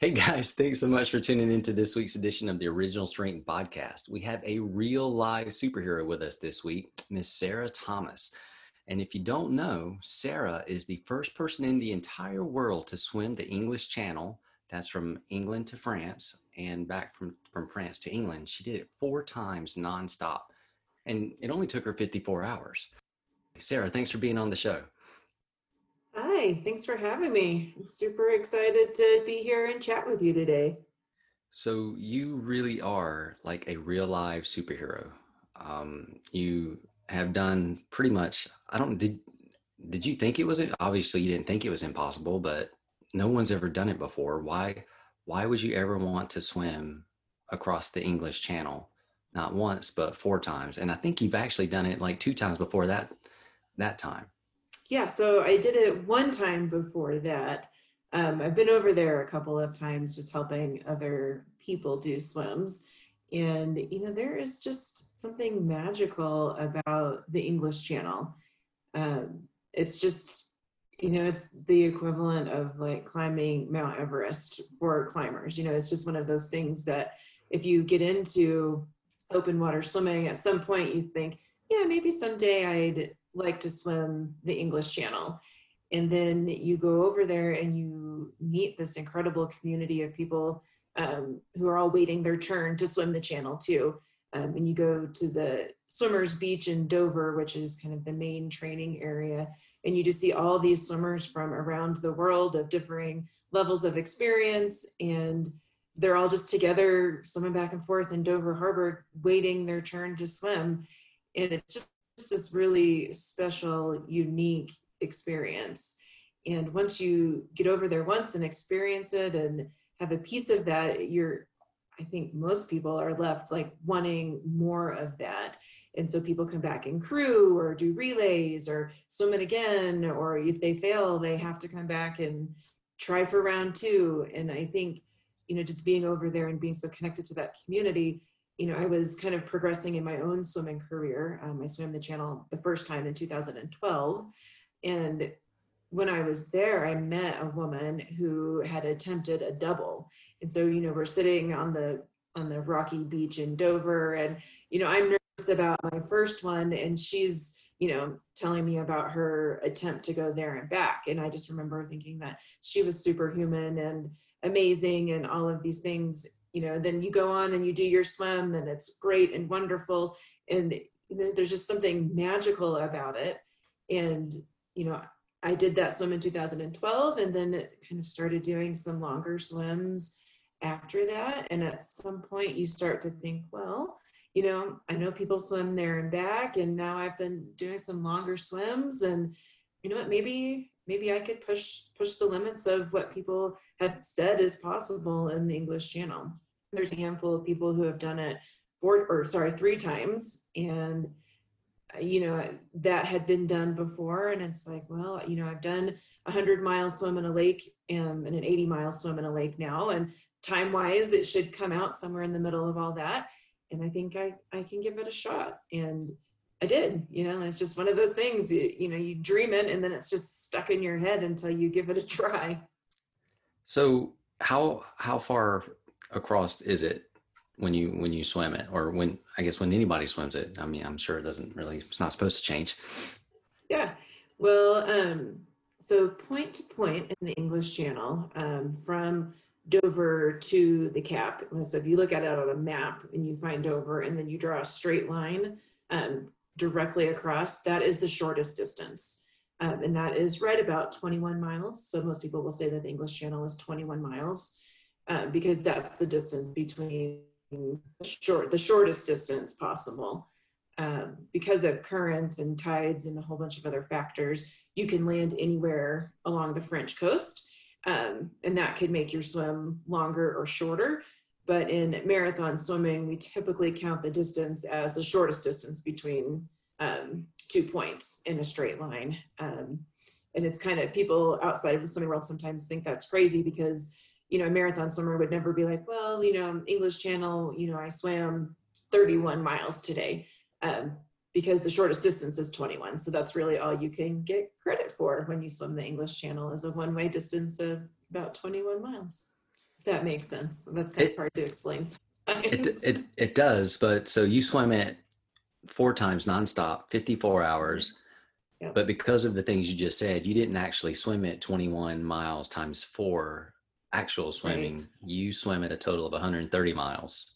Hey guys, thanks so much for tuning into this week's edition of the Original Strength Podcast. We have a real live superhero with us this week, Miss Sarah Thomas. And if you don't know, Sarah is the first person in the entire world to swim the English Channel. That's from England to France and back from, from France to England. She did it four times nonstop. And it only took her 54 hours. Sarah, thanks for being on the show. Hi, thanks for having me. I'm super excited to be here and chat with you today. So you really are like a real live superhero. Um, you have done pretty much. I don't did. Did you think it was it? obviously you didn't think it was impossible, but no one's ever done it before. Why? Why would you ever want to swim across the English Channel? Not once, but four times. And I think you've actually done it like two times before that. That time. Yeah, so I did it one time before that. Um, I've been over there a couple of times just helping other people do swims. And, you know, there is just something magical about the English Channel. Um, it's just, you know, it's the equivalent of like climbing Mount Everest for climbers. You know, it's just one of those things that if you get into open water swimming, at some point you think, yeah, maybe someday I'd like to swim the English Channel. And then you go over there and you meet this incredible community of people um, who are all waiting their turn to swim the channel too. Um, and you go to the swimmers beach in Dover, which is kind of the main training area. And you just see all these swimmers from around the world of differing levels of experience. And they're all just together swimming back and forth in Dover Harbor, waiting their turn to swim. And it's just this really special, unique experience. And once you get over there once and experience it and have a piece of that, you're, I think most people are left like wanting more of that. And so people come back in crew or do relays or swim it again, or if they fail, they have to come back and try for round two. And I think, you know, just being over there and being so connected to that community you know, I was kind of progressing in my own swimming career. Um, I swam the channel the first time in 2012. And when I was there, I met a woman who had attempted a double. And so, you know, we're sitting on the on the rocky beach in Dover and you know, I'm nervous about my first one and she's, you know, telling me about her attempt to go there and back. And I just remember thinking that she was superhuman and amazing and all of these things you know then you go on and you do your swim and it's great and wonderful. And there's just something magical about it. And you know i did that swim in 2012 and then it kind of started doing some longer swims after that. And at some point you start to think well you know i know people swim there and back and now i've been doing some longer swims and you know what maybe maybe i could push push the limits of what people have said is possible in the English channel. There's a handful of people who have done it four or sorry, three times. And you know, that had been done before. And it's like, well, you know, I've done a hundred mile swim in a lake um, and an 80 mile swim in a lake now. And time wise, it should come out somewhere in the middle of all that. And I think I, I can give it a shot. And I did, you know, it's just one of those things, you, you know, you dream it and then it's just stuck in your head until you give it a try. So how how far across is it when you when you swim it, or when I guess when anybody swims it? I mean, I'm sure it doesn't really. It's not supposed to change. Yeah. Well, um, so point to point in the English Channel um, from Dover to the Cap. So if you look at it on a map and you find Dover, and then you draw a straight line um, directly across, that is the shortest distance. Um, and that is right about 21 miles. So most people will say that the English Channel is 21 miles uh, because that's the distance between the short, the shortest distance possible. Um, because of currents and tides and a whole bunch of other factors, you can land anywhere along the French coast. Um, and that could make your swim longer or shorter. But in marathon swimming, we typically count the distance as the shortest distance between um, two points in a straight line. Um, and it's kind of people outside of the swimming world sometimes think that's crazy because, you know, a marathon swimmer would never be like, well, you know, English Channel, you know, I swam 31 miles today um, because the shortest distance is 21. So that's really all you can get credit for when you swim the English Channel is a one way distance of about 21 miles. That makes sense. That's kind It- of hard to explain. It, it, it does, but so you swim it four times nonstop, 54 hours. Yep. But because of the things you just said, you didn't actually swim it 21 miles times four actual swimming. You swim at a total of 130 miles.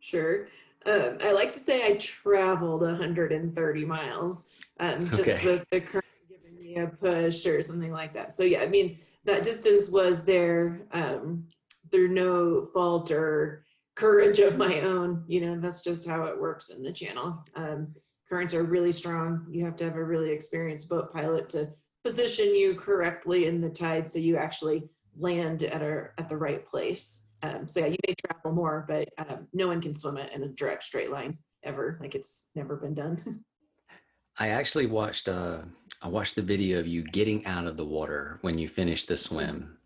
Sure. Um, I like to say I traveled 130 miles um, just Okay. with the current giving me a push or something like that. So yeah, I mean that distance was there um, through no fault or courage of my own. You know, that's just how it works in the channel. Um, currents are really strong. You have to have a really experienced boat pilot to position you correctly in the tide so you actually land at a at the right place. Um, so yeah, you may travel more, but um, no one can swim it in a direct straight line ever. Like it's never been done. I actually watched uh I watched the video of you getting out of the water when you finished the swim.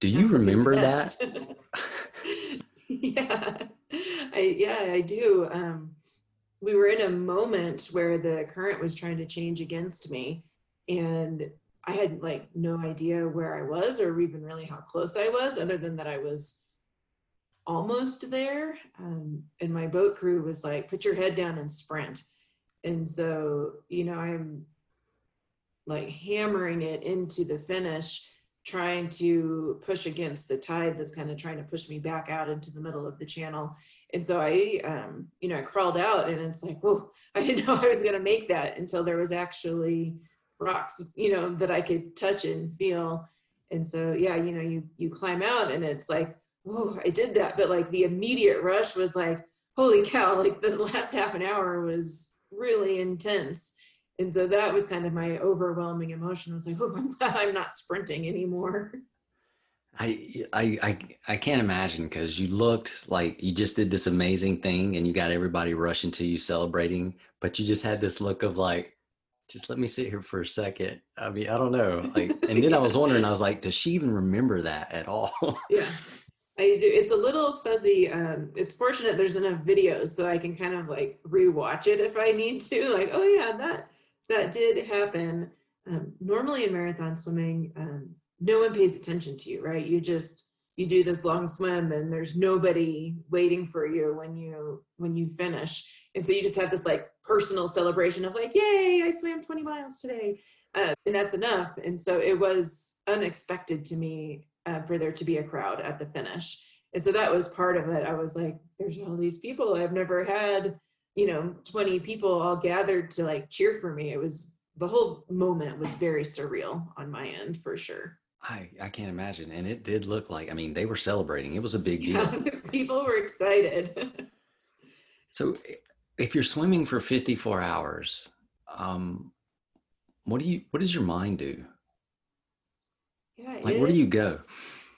Do you remember that? yeah, I yeah I do. Um, we were in a moment where the current was trying to change against me, and I had like no idea where I was or even really how close I was, other than that I was almost there. Um, and my boat crew was like, "Put your head down and sprint." And so, you know, I'm like hammering it into the finish, trying to push against the tide that's kind of trying to push me back out into the middle of the channel. And so I, um, you know, I crawled out and it's like, whoa, I didn't know I was going to make that until there was actually rocks, you know, that I could touch and feel. And so, yeah, you know, you, you climb out and it's like, whoa, I did that. But like the immediate rush was like, holy cow, like the last half an hour was really intense. And so that was kind of my overwhelming emotion. I was like, oh, I'm glad I'm not sprinting anymore. I I I, I can't imagine because you looked like you just did this amazing thing and you got everybody rushing to you celebrating, but you just had this look of like, just let me sit here for a second. I mean, I don't know. Like, and then I was wondering, I was like, does she even remember that at all? yeah. I do. It's a little fuzzy. Um, it's fortunate there's enough videos so I can kind of like rewatch it if I need to. Like, oh yeah, that that did happen. Um, normally in marathon swimming, um, no one pays attention to you, right? You just you do this long swim and there's nobody waiting for you when you when you finish, and so you just have this like personal celebration of like, yay, I swam 20 miles today, uh, and that's enough. And so it was unexpected to me uh, for there to be a crowd at the finish. And so that was part of it. I was like, there's all these people. I've never had, you know, 20 people all gathered to like cheer for me. It was the whole moment was very surreal on my end for sure. I I can't imagine, and it did look like. I mean, they were celebrating. It was a big deal. Yeah, people were excited. So, if you're swimming for 54 hours, um, what do you? What does your mind do? yeah, Like, where do you go?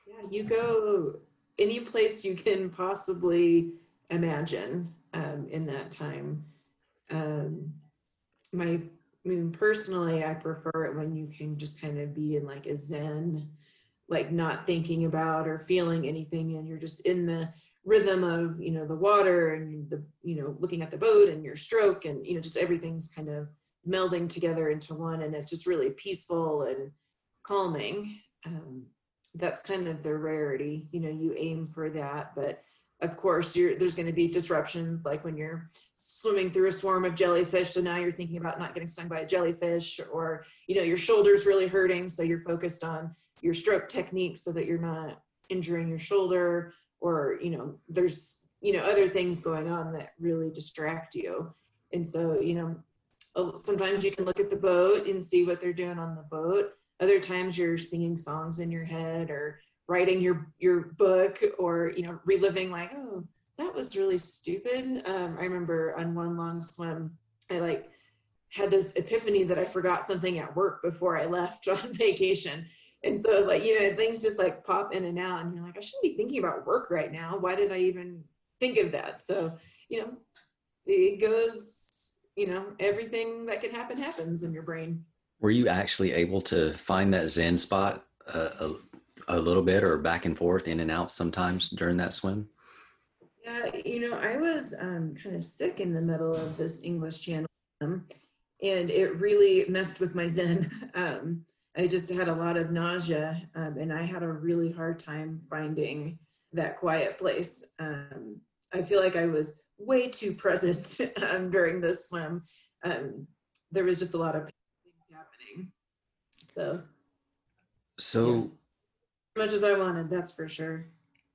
Yeah, you go any place you can possibly imagine um, in that time. Um, my, I mean, personally, I prefer it when you can just kind of be in like a zen, like not thinking about or feeling anything, and you're just in the rhythm of you know the water and the you know looking at the boat and your stroke and you know just everything's kind of melding together into one, and it's just really peaceful and calming. Um, that's kind of the rarity you know you aim for that but of course there's going to be disruptions like when you're swimming through a swarm of jellyfish so now you're thinking about not getting stung by a jellyfish or you know your shoulders really hurting so you're focused on your stroke technique so that you're not injuring your shoulder or you know there's you know other things going on that really distract you. And so you know sometimes you can look at the boat and see what they're doing on the boat. Other times you're singing songs in your head or writing your your book or you know reliving like oh that was really stupid. Um, i remember on one long swim i like had this epiphany that i forgot something at work before i left on vacation. And so like you know things just like pop in and out and you're like i shouldn't be thinking about work right now. Why did i even think of that? So you know it goes you know everything that can happen happens in your brain. Were you actually able to find that Zen spot uh, a, little bit or back and forth in and out sometimes during that swim? Yeah, you know, I was um, kind of sick in the middle of this English channel, um, and it really messed with my Zen. Um, I just had a lot of nausea, um, and I had a really hard time finding that quiet place. Um, I feel like I was way too present um, during this swim. Um, there was just a lot of things happening. So, so yeah. Much as I wanted, that's for sure.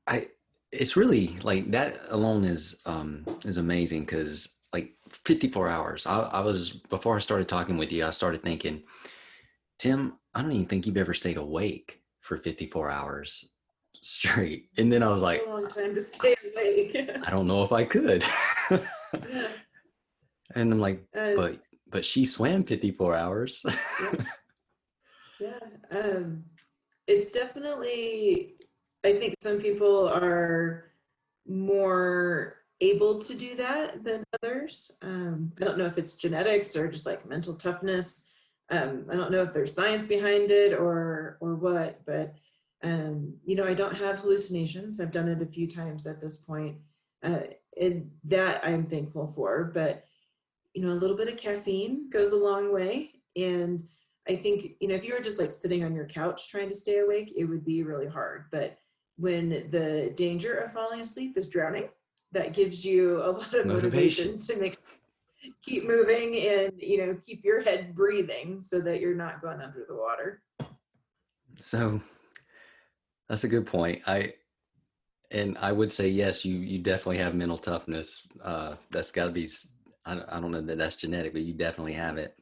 I it's really like that alone is um is amazing because like 54 hours. I, I was before I started talking with you, I started thinking, Tim, I don't even think you've ever stayed awake for 54 hours straight. And then I was like, long time to stay awake. I don't know if I could. yeah. And I'm like, uh, but but she swam 54 hours. yeah. yeah. Um, it's definitely I think some people are more able to do that than others. Um, I don't know if it's genetics or just like mental toughness. Um, I don't know if there's science behind it or or what, but um, you know, I don't have hallucinations. I've done it a few times at this point. Uh, and that I'm thankful for. But you know, a little bit of caffeine goes a long way. And I think, you know, if you were just like sitting on your couch trying to stay awake, it would be really hard. But when the danger of falling asleep is drowning, that gives you a lot of motivation, motivation. to make keep moving and you know keep your head breathing so that you're not going under the water. So that's a good point. I and i would say yes you you definitely have mental toughness uh that's got to be I, I don't know that that's genetic but you definitely have it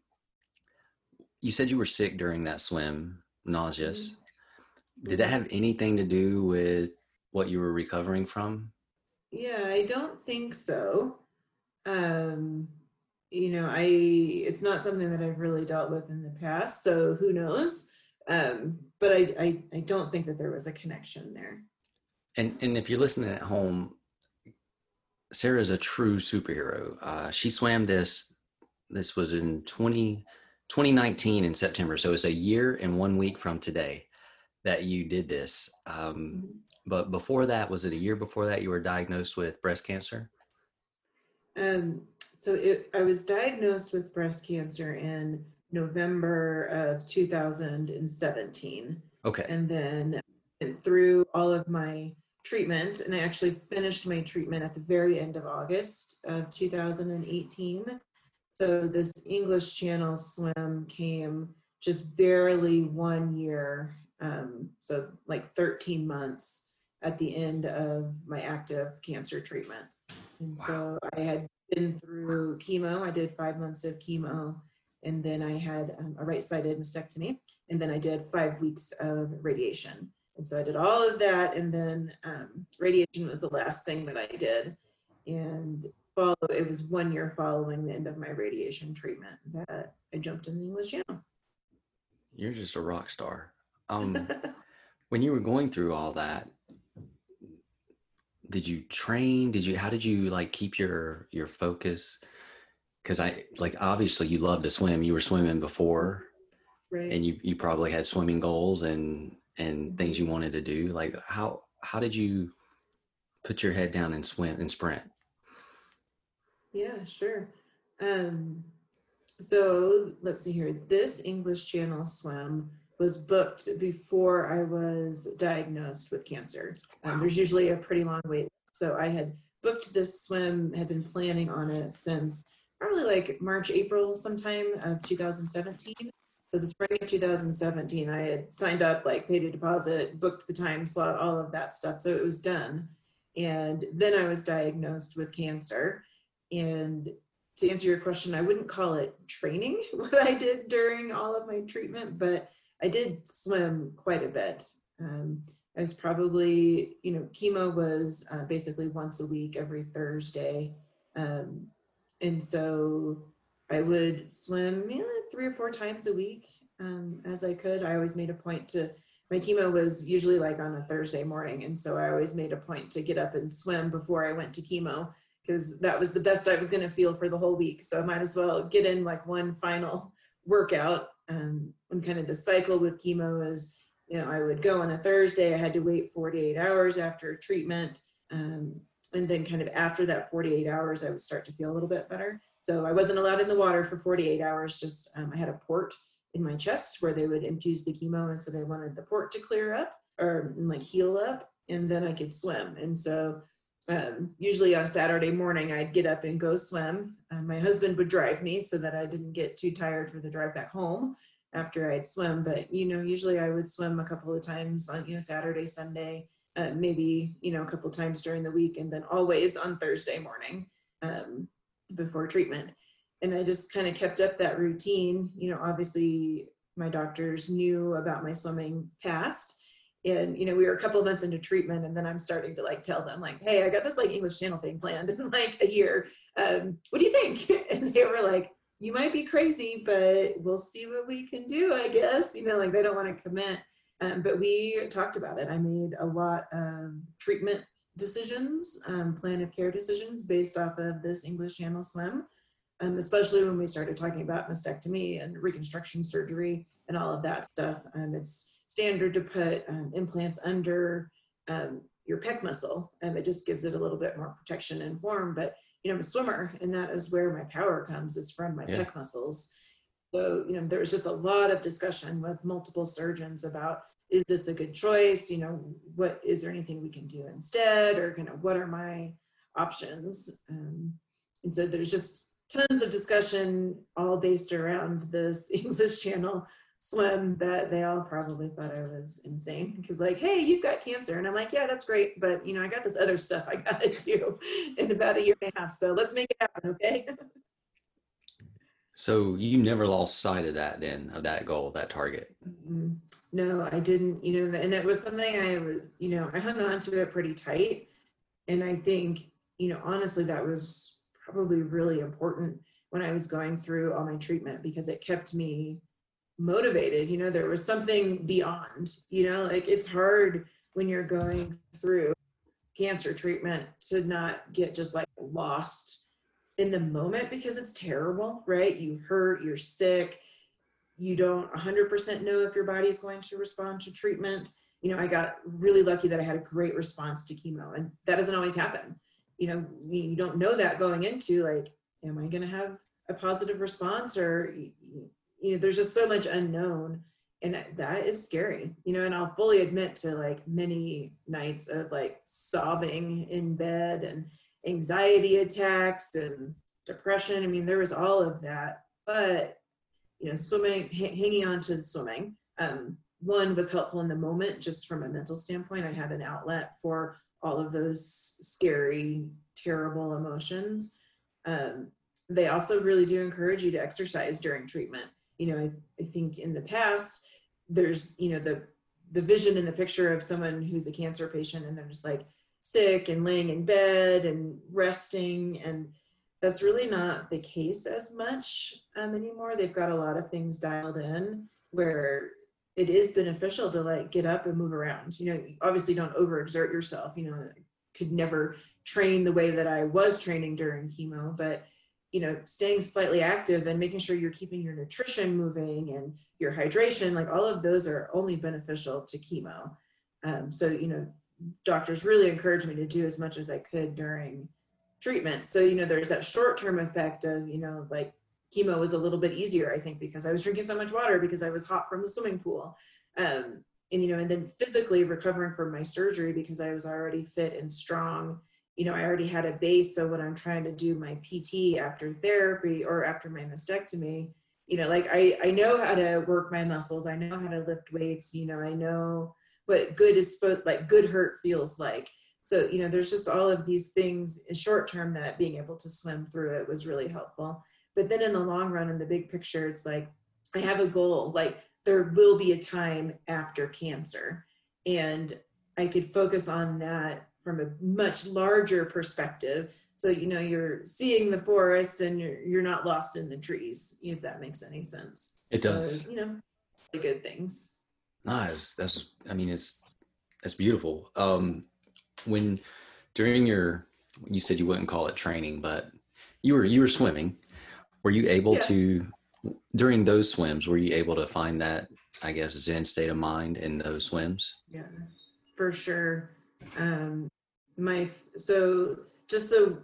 you said you were sick during that swim nauseous mm-hmm. did that have anything to do with what you were recovering from yeah, I don't think so. Um, you know, I it's not something that I've really dealt with in the past, so who knows? Um, but I, I I don't think that there was a connection there. And and if you're listening at home, Sarah is a true superhero. Uh, she swam this. This was in 20, 2019 in September, so it's a year and one week from today that you did this. Um, mm-hmm. But before that, was it a year before that you were diagnosed with breast cancer? Um, so it, I was diagnosed with breast cancer in November of 2017. Okay. And then through all of my treatment, and I actually finished my treatment at the very end of August of 2018. So this English Channel swim came just barely one year, um, so like 13 months at the end of my active cancer treatment. And wow. so I had been through chemo. I did five months of chemo, and then I had um, a right sided mastectomy, and then I did five weeks of radiation. And so I did all of that, and then um, radiation was the last thing that I did. And follow, it was one year following the end of my radiation treatment that I jumped in the English Channel. You're just a rock star. Um, when you were going through all that, did you train did you how did you like keep your your focus because i like obviously you love to swim you were swimming before right. and you you probably had swimming goals and and things you mm-hmm. wanted to do like how how did you put your head down and swim and sprint yeah sure um so let's see here this english channel swim was booked before I was diagnosed with cancer. Um, there's usually a pretty long wait. So I had booked this swim, had been planning on it since probably like March, April sometime of 2017. So the spring of 2017, I had signed up, like paid a deposit, booked the time slot, all of that stuff. So it was done. And then I was diagnosed with cancer. And to answer your question, I wouldn't call it training what I did during all of my treatment, but I did swim quite a bit. Um, I was probably, you know, chemo was uh, basically once a week, every Thursday. Um, and so I would swim three or four times a week um, as I could. I always made a point to, my chemo was usually like on a Thursday morning. And so I always made a point to get up and swim before I went to chemo because that was the best I was going to feel for the whole week. So I might as well get in like one final workout um, and kind of the cycle with chemo is, you know, I would go on a Thursday, I had to wait 48 hours after treatment. Um, and then kind of after that 48 hours, I would start to feel a little bit better. So I wasn't allowed in the water for 48 hours, just um, I had a port in my chest where they would infuse the chemo. And so they wanted the port to clear up or like heal up, and then I could swim. And so um, usually on Saturday morning, I'd get up and go swim. Uh, my husband would drive me so that I didn't get too tired for the drive back home after I'd swim. But, you know, usually I would swim a couple of times on, you know, Saturday, Sunday, uh, maybe, you know, a couple times during the week, and then always on Thursday morning um, before treatment. And I just kind of kept up that routine. You know, obviously my doctors knew about my swimming past and you know we were a couple of months into treatment and then i'm starting to like tell them like hey i got this like english channel thing planned in like a year. Um, what do you think? And they were like you might be crazy but we'll see what we can do i guess. You know like they don't want to commit. Um, but we talked about it. I made a lot of treatment decisions um, plan of care decisions based off of this english channel swim um, especially when we started talking about mastectomy and reconstruction surgery and all of that stuff. Um, it's standard to put um, implants under um, your pec muscle. and it just gives it a little bit more protection and form. But you know, I'm a swimmer, and that is where my power comes is from my yeah. pec muscles. So you know, there was just a lot of discussion with multiple surgeons about is this a good choice? You know, what is there anything we can do instead, or you know, what are my options? Um, and so there's just tons of discussion all based around this English channel swim that they all probably thought I was insane because like, hey, you've got cancer. And I'm like, yeah, that's great. But you know, I got this other stuff I gotta do in about a year and a half. So let's make it happen, okay? so you never lost sight of that then, of that goal, that target. Mm-hmm. No, I didn't, you know, and it was something I was, you know, I hung on to it pretty tight. And I think, you know, honestly, that was probably really important when I was going through all my treatment because it kept me motivated you know there was something beyond you know like it's hard when you're going through cancer treatment to not get just like lost in the moment because it's terrible right? You hurt you're sick you don't 100% know if your body is going to respond to treatment. You know i got really lucky that i had a great response to chemo and that doesn't always happen. You know you don't know that going into like am i going to have a positive response or you know there's just so much unknown and that is scary you know and i'll fully admit to like many nights of like sobbing in bed and anxiety attacks and depression. I mean there was all of that but you know swimming hanging on to swimming um, one was helpful in the moment just from a mental standpoint. I had an outlet for all of those scary terrible emotions. Um, they also really do encourage you to exercise during treatment you know, I, I think in the past, there's, you know, the the vision in the picture of someone who's a cancer patient and they're just like sick and laying in bed and resting and that's really not the case as much um, anymore. They've got a lot of things dialed in where it is beneficial to like get up and move around. You know obviously don't overexert yourself you know could never train the way that i was training during chemo but you know staying slightly active and making sure you're keeping your nutrition moving and your hydration like all of those are only beneficial to chemo. Um, so you know doctors really encouraged me to do as much as i could during treatment. So you know there's that short-term effect of you know like chemo was a little bit easier i think because i was drinking so much water because i was hot from the swimming pool. Um, and you know and then physically recovering from my surgery because i was already fit and strong you know, I already had a base. So when I'm trying to do my PT after therapy or after my mastectomy, you know, like I, I know how to work my muscles. I know how to lift weights. You know, I know what good is supposed like good hurt feels like. So, you know, there's just all of these things in short term that being able to swim through it was really helpful. But then in the long run, in the big picture, it's like I have a goal. Like there will be a time after cancer. And I could focus on that from a much larger perspective. So, you know, you're seeing the forest and you're, you're not lost in the trees, if that makes any sense. It does. So, you know, the good things. Nice. That's, I mean, it's, that's beautiful. Um, when during your, you said you wouldn't call it training, but you were, you were swimming. Were you able yeah. to, during those swims, were you able to find that, I guess, Zen state of mind in those swims? Yeah, for sure. Um, my so just the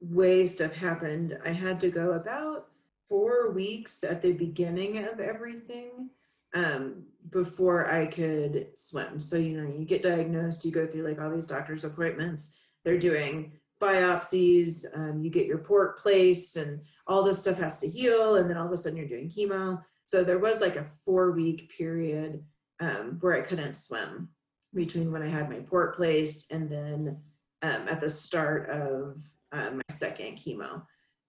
way stuff happened i had to go about four weeks at the beginning of everything um, before I could swim. So, you know, you get diagnosed, you go through like all these doctor's appointments, they're doing biopsies, um, you get your port placed, and all this stuff has to heal. And then all of a sudden you're doing chemo. So, there was like a four week period um, where I couldn't swim between when I had my port placed and then um, at the start of um, my second chemo.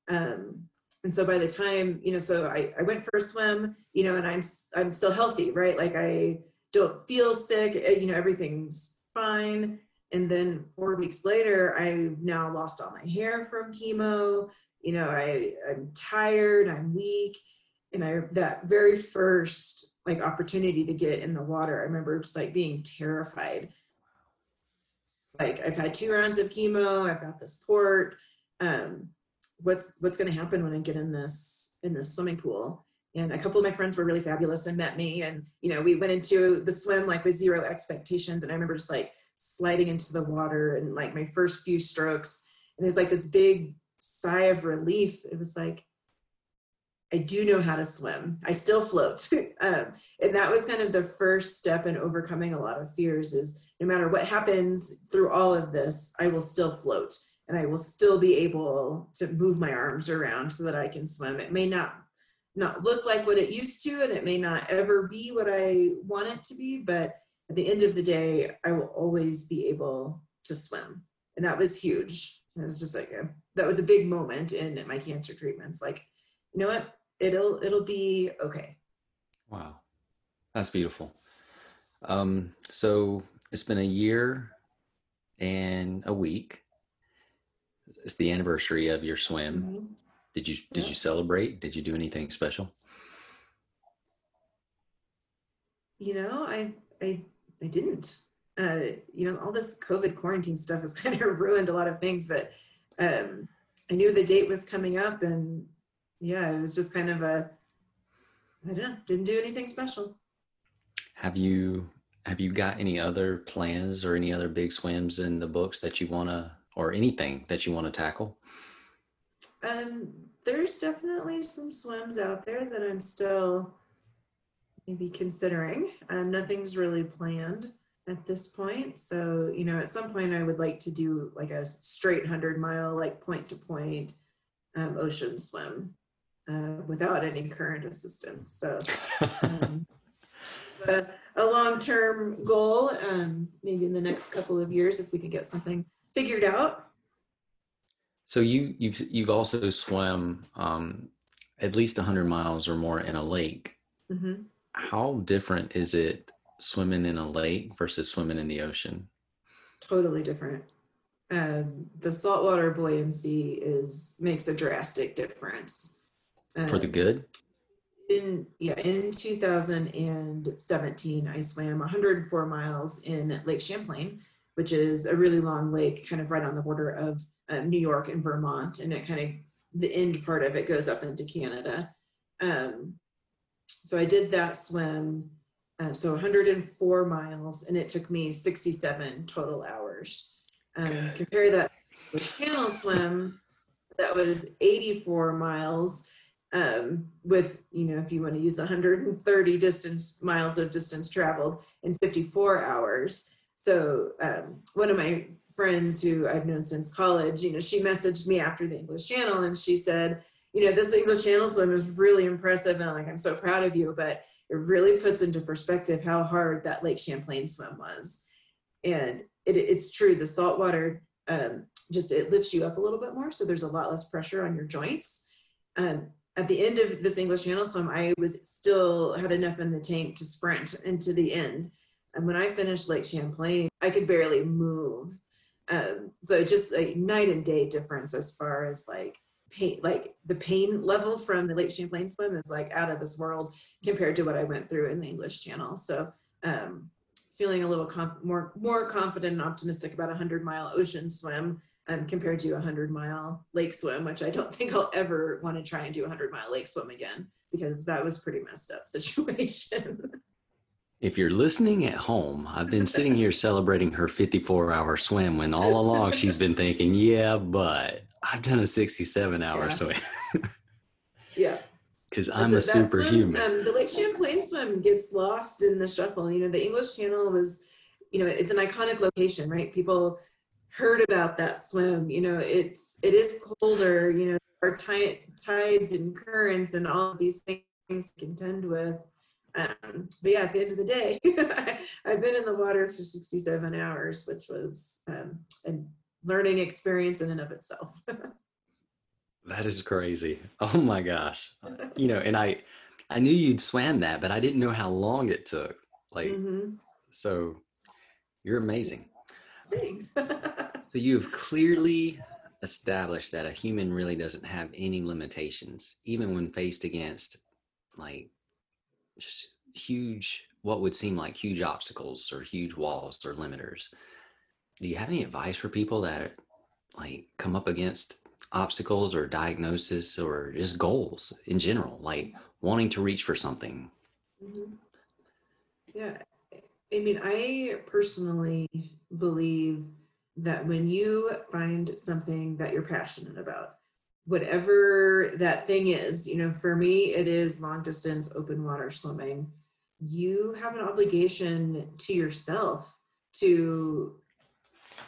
Um, and so by the time you know so I, I went for a swim you know and i'm i'm still healthy right? Like i don't feel sick eh, you know everything's fine. And then four weeks later i now lost all my hair from chemo. You know i i'm tired i'm weak. And i that very first like opportunity to get in the water i remember just like being terrified like i've had two rounds of chemo i've got this port um what's what's going to happen when I get in this in this swimming pool. And a couple of my friends were really fabulous and met me, and you know we went into the swim like with zero expectations. And I remember just like sliding into the water and like my first few strokes, and there's like this big sigh of relief. It was like I do know how to swim. I still float. um, and that was kind of the first step in overcoming a lot of fears is no matter what happens through all of this, I will still float and I will still be able to move my arms around so that I can swim. It may not not look like what it used to and it may not ever be what I want it to be, but at the end of the day, I will always be able to swim. And that was huge. It was just like a, that was a big moment in my cancer treatments. Like, you know what? It'll it'll be okay. Wow. That's beautiful. Um, so it's been a year and a week it's the anniversary of your swim. Mm-hmm. Did you did yeah. you celebrate? Did you do anything special? You know, I I I didn't. Uh, you know, all this COVID quarantine stuff has kind of ruined a lot of things, but um, I knew the date was coming up, and yeah, it was just kind of a I don't know, didn't do anything special. Have you have you got any other plans or any other big swims in the books that you want to or anything that you want to tackle? Um, there's definitely some swims out there that I'm still maybe considering. Um, nothing's really planned at this point. So, you know, at some point I would like to do like a straight 100 mile, like point to point um, ocean swim uh, without any current assistance. So, um, a, a long term goal, um, maybe in the next couple of years, if we could get something figured out. So you you've you've also swam um, at least 100 miles or more in a lake. Mm-hmm. How different is it swimming in a lake versus swimming in the ocean? Totally different. Um, the saltwater buoyancy is makes a drastic difference. Um, For the um, good. In yeah, in 2017, I swam 104 miles in Lake Champlain, which is a really long lake, kind of right on the border of um, New York and Vermont, and it kind of the end part of it goes up into Canada. Um, so I did that swim, um, so 104 miles, and it took me 67 total hours. Um, compare that with channel swim, that was 84 miles. Um, with you know, if you want to use 130 distance miles of distance traveled in 54 hours. So um, one of my friends who I've known since college, you know, she messaged me after the English Channel and she said, you know, this English Channel swim is really impressive and like I'm so proud of you, but it really puts into perspective how hard that Lake Champlain swim was. And it, it's true, the saltwater um, just it lifts you up a little bit more, so there's a lot less pressure on your joints. Um, at the end of this English Channel swim, I was still had enough in the tank to sprint into the end and when I finished Lake Champlain, I could barely move. Um, so just a night and day difference as far as like pain, like the pain level from the Lake Champlain swim is like out of this world compared to what I went through in the English Channel. So um, feeling a little more more confident and optimistic about a hundred mile ocean swim um, compared to a hundred mile lake swim, which I don't think I'll ever want to try and do a hundred mile lake swim again because that was pretty messed up situation. If you're listening at home, I've been sitting here celebrating her 54 hour swim when all along she's been thinking, yeah, but I've done a 67 hour yeah. swim. yeah. because I'm a superhuman. Um, the Lake Champlain swim gets lost in the shuffle. You know, the English Channel was, you know, it's an iconic location, right? People heard about that swim. You know, it's it is colder. You know, there are t- tides and currents and all of these things to contend with. Um, but yeah, at the end of the day, I've been in the water for 67 hours, which was um, a learning experience in and of itself. That is crazy. Oh my gosh. You know, and I I knew you'd swam that, but I didn't know how long it took. Like mm-hmm. so you're amazing. Thanks. so you've clearly established that a human really doesn't have any limitations, even when faced against like just huge what would seem like huge obstacles or huge walls or limiters. Do you have any advice for people that like come up against obstacles or diagnosis or just goals in general, like wanting to reach for something? Mm-hmm. Yeah. I mean, I personally believe that when you find something that you're passionate about, whatever that thing is, you know, for me, it is long distance open water swimming. You have an obligation to yourself to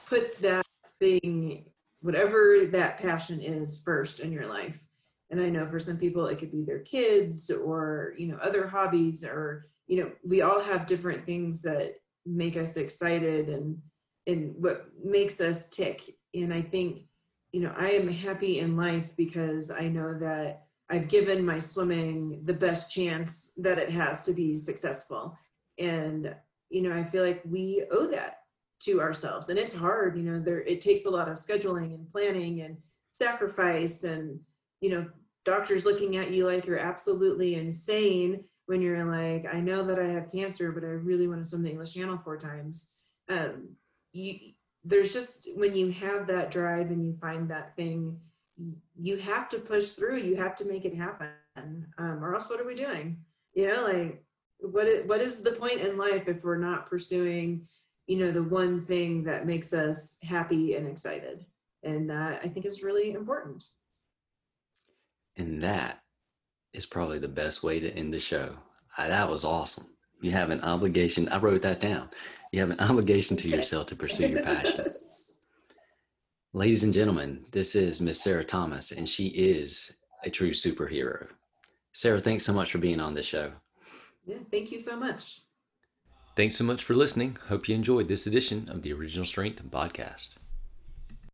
put that thing whatever that passion is first in your life and i know for some people it could be their kids or you know other hobbies or you know we all have different things that make us excited and and what makes us tick. And i think you know i am happy in life because i know that i've given my swimming the best chance that it has to be successful. And you know i feel like we owe that to ourselves. And it's hard you know there it takes a lot of scheduling and planning and sacrifice and you know doctors looking at you like you're absolutely insane when you're like i know that i have cancer but i really want to swim the english channel four times um you there's just when you have that drive and you find that thing you have to push through you have to make it happen um, or else what are we doing? You know like what is, what is the point in life if we're not pursuing you know the one thing that makes us happy and excited? And that i think is really important. And that is probably the best way to end the show. That was awesome. You have an obligation i wrote that down. You have an obligation to yourself to pursue your passion. Ladies and gentlemen this is miss sarah thomas and she is a true superhero. Sarah thanks so much for being on this show. Yeah thank you so much. Thanks so much for listening. Hope you enjoyed this edition of the Original Strength Podcast.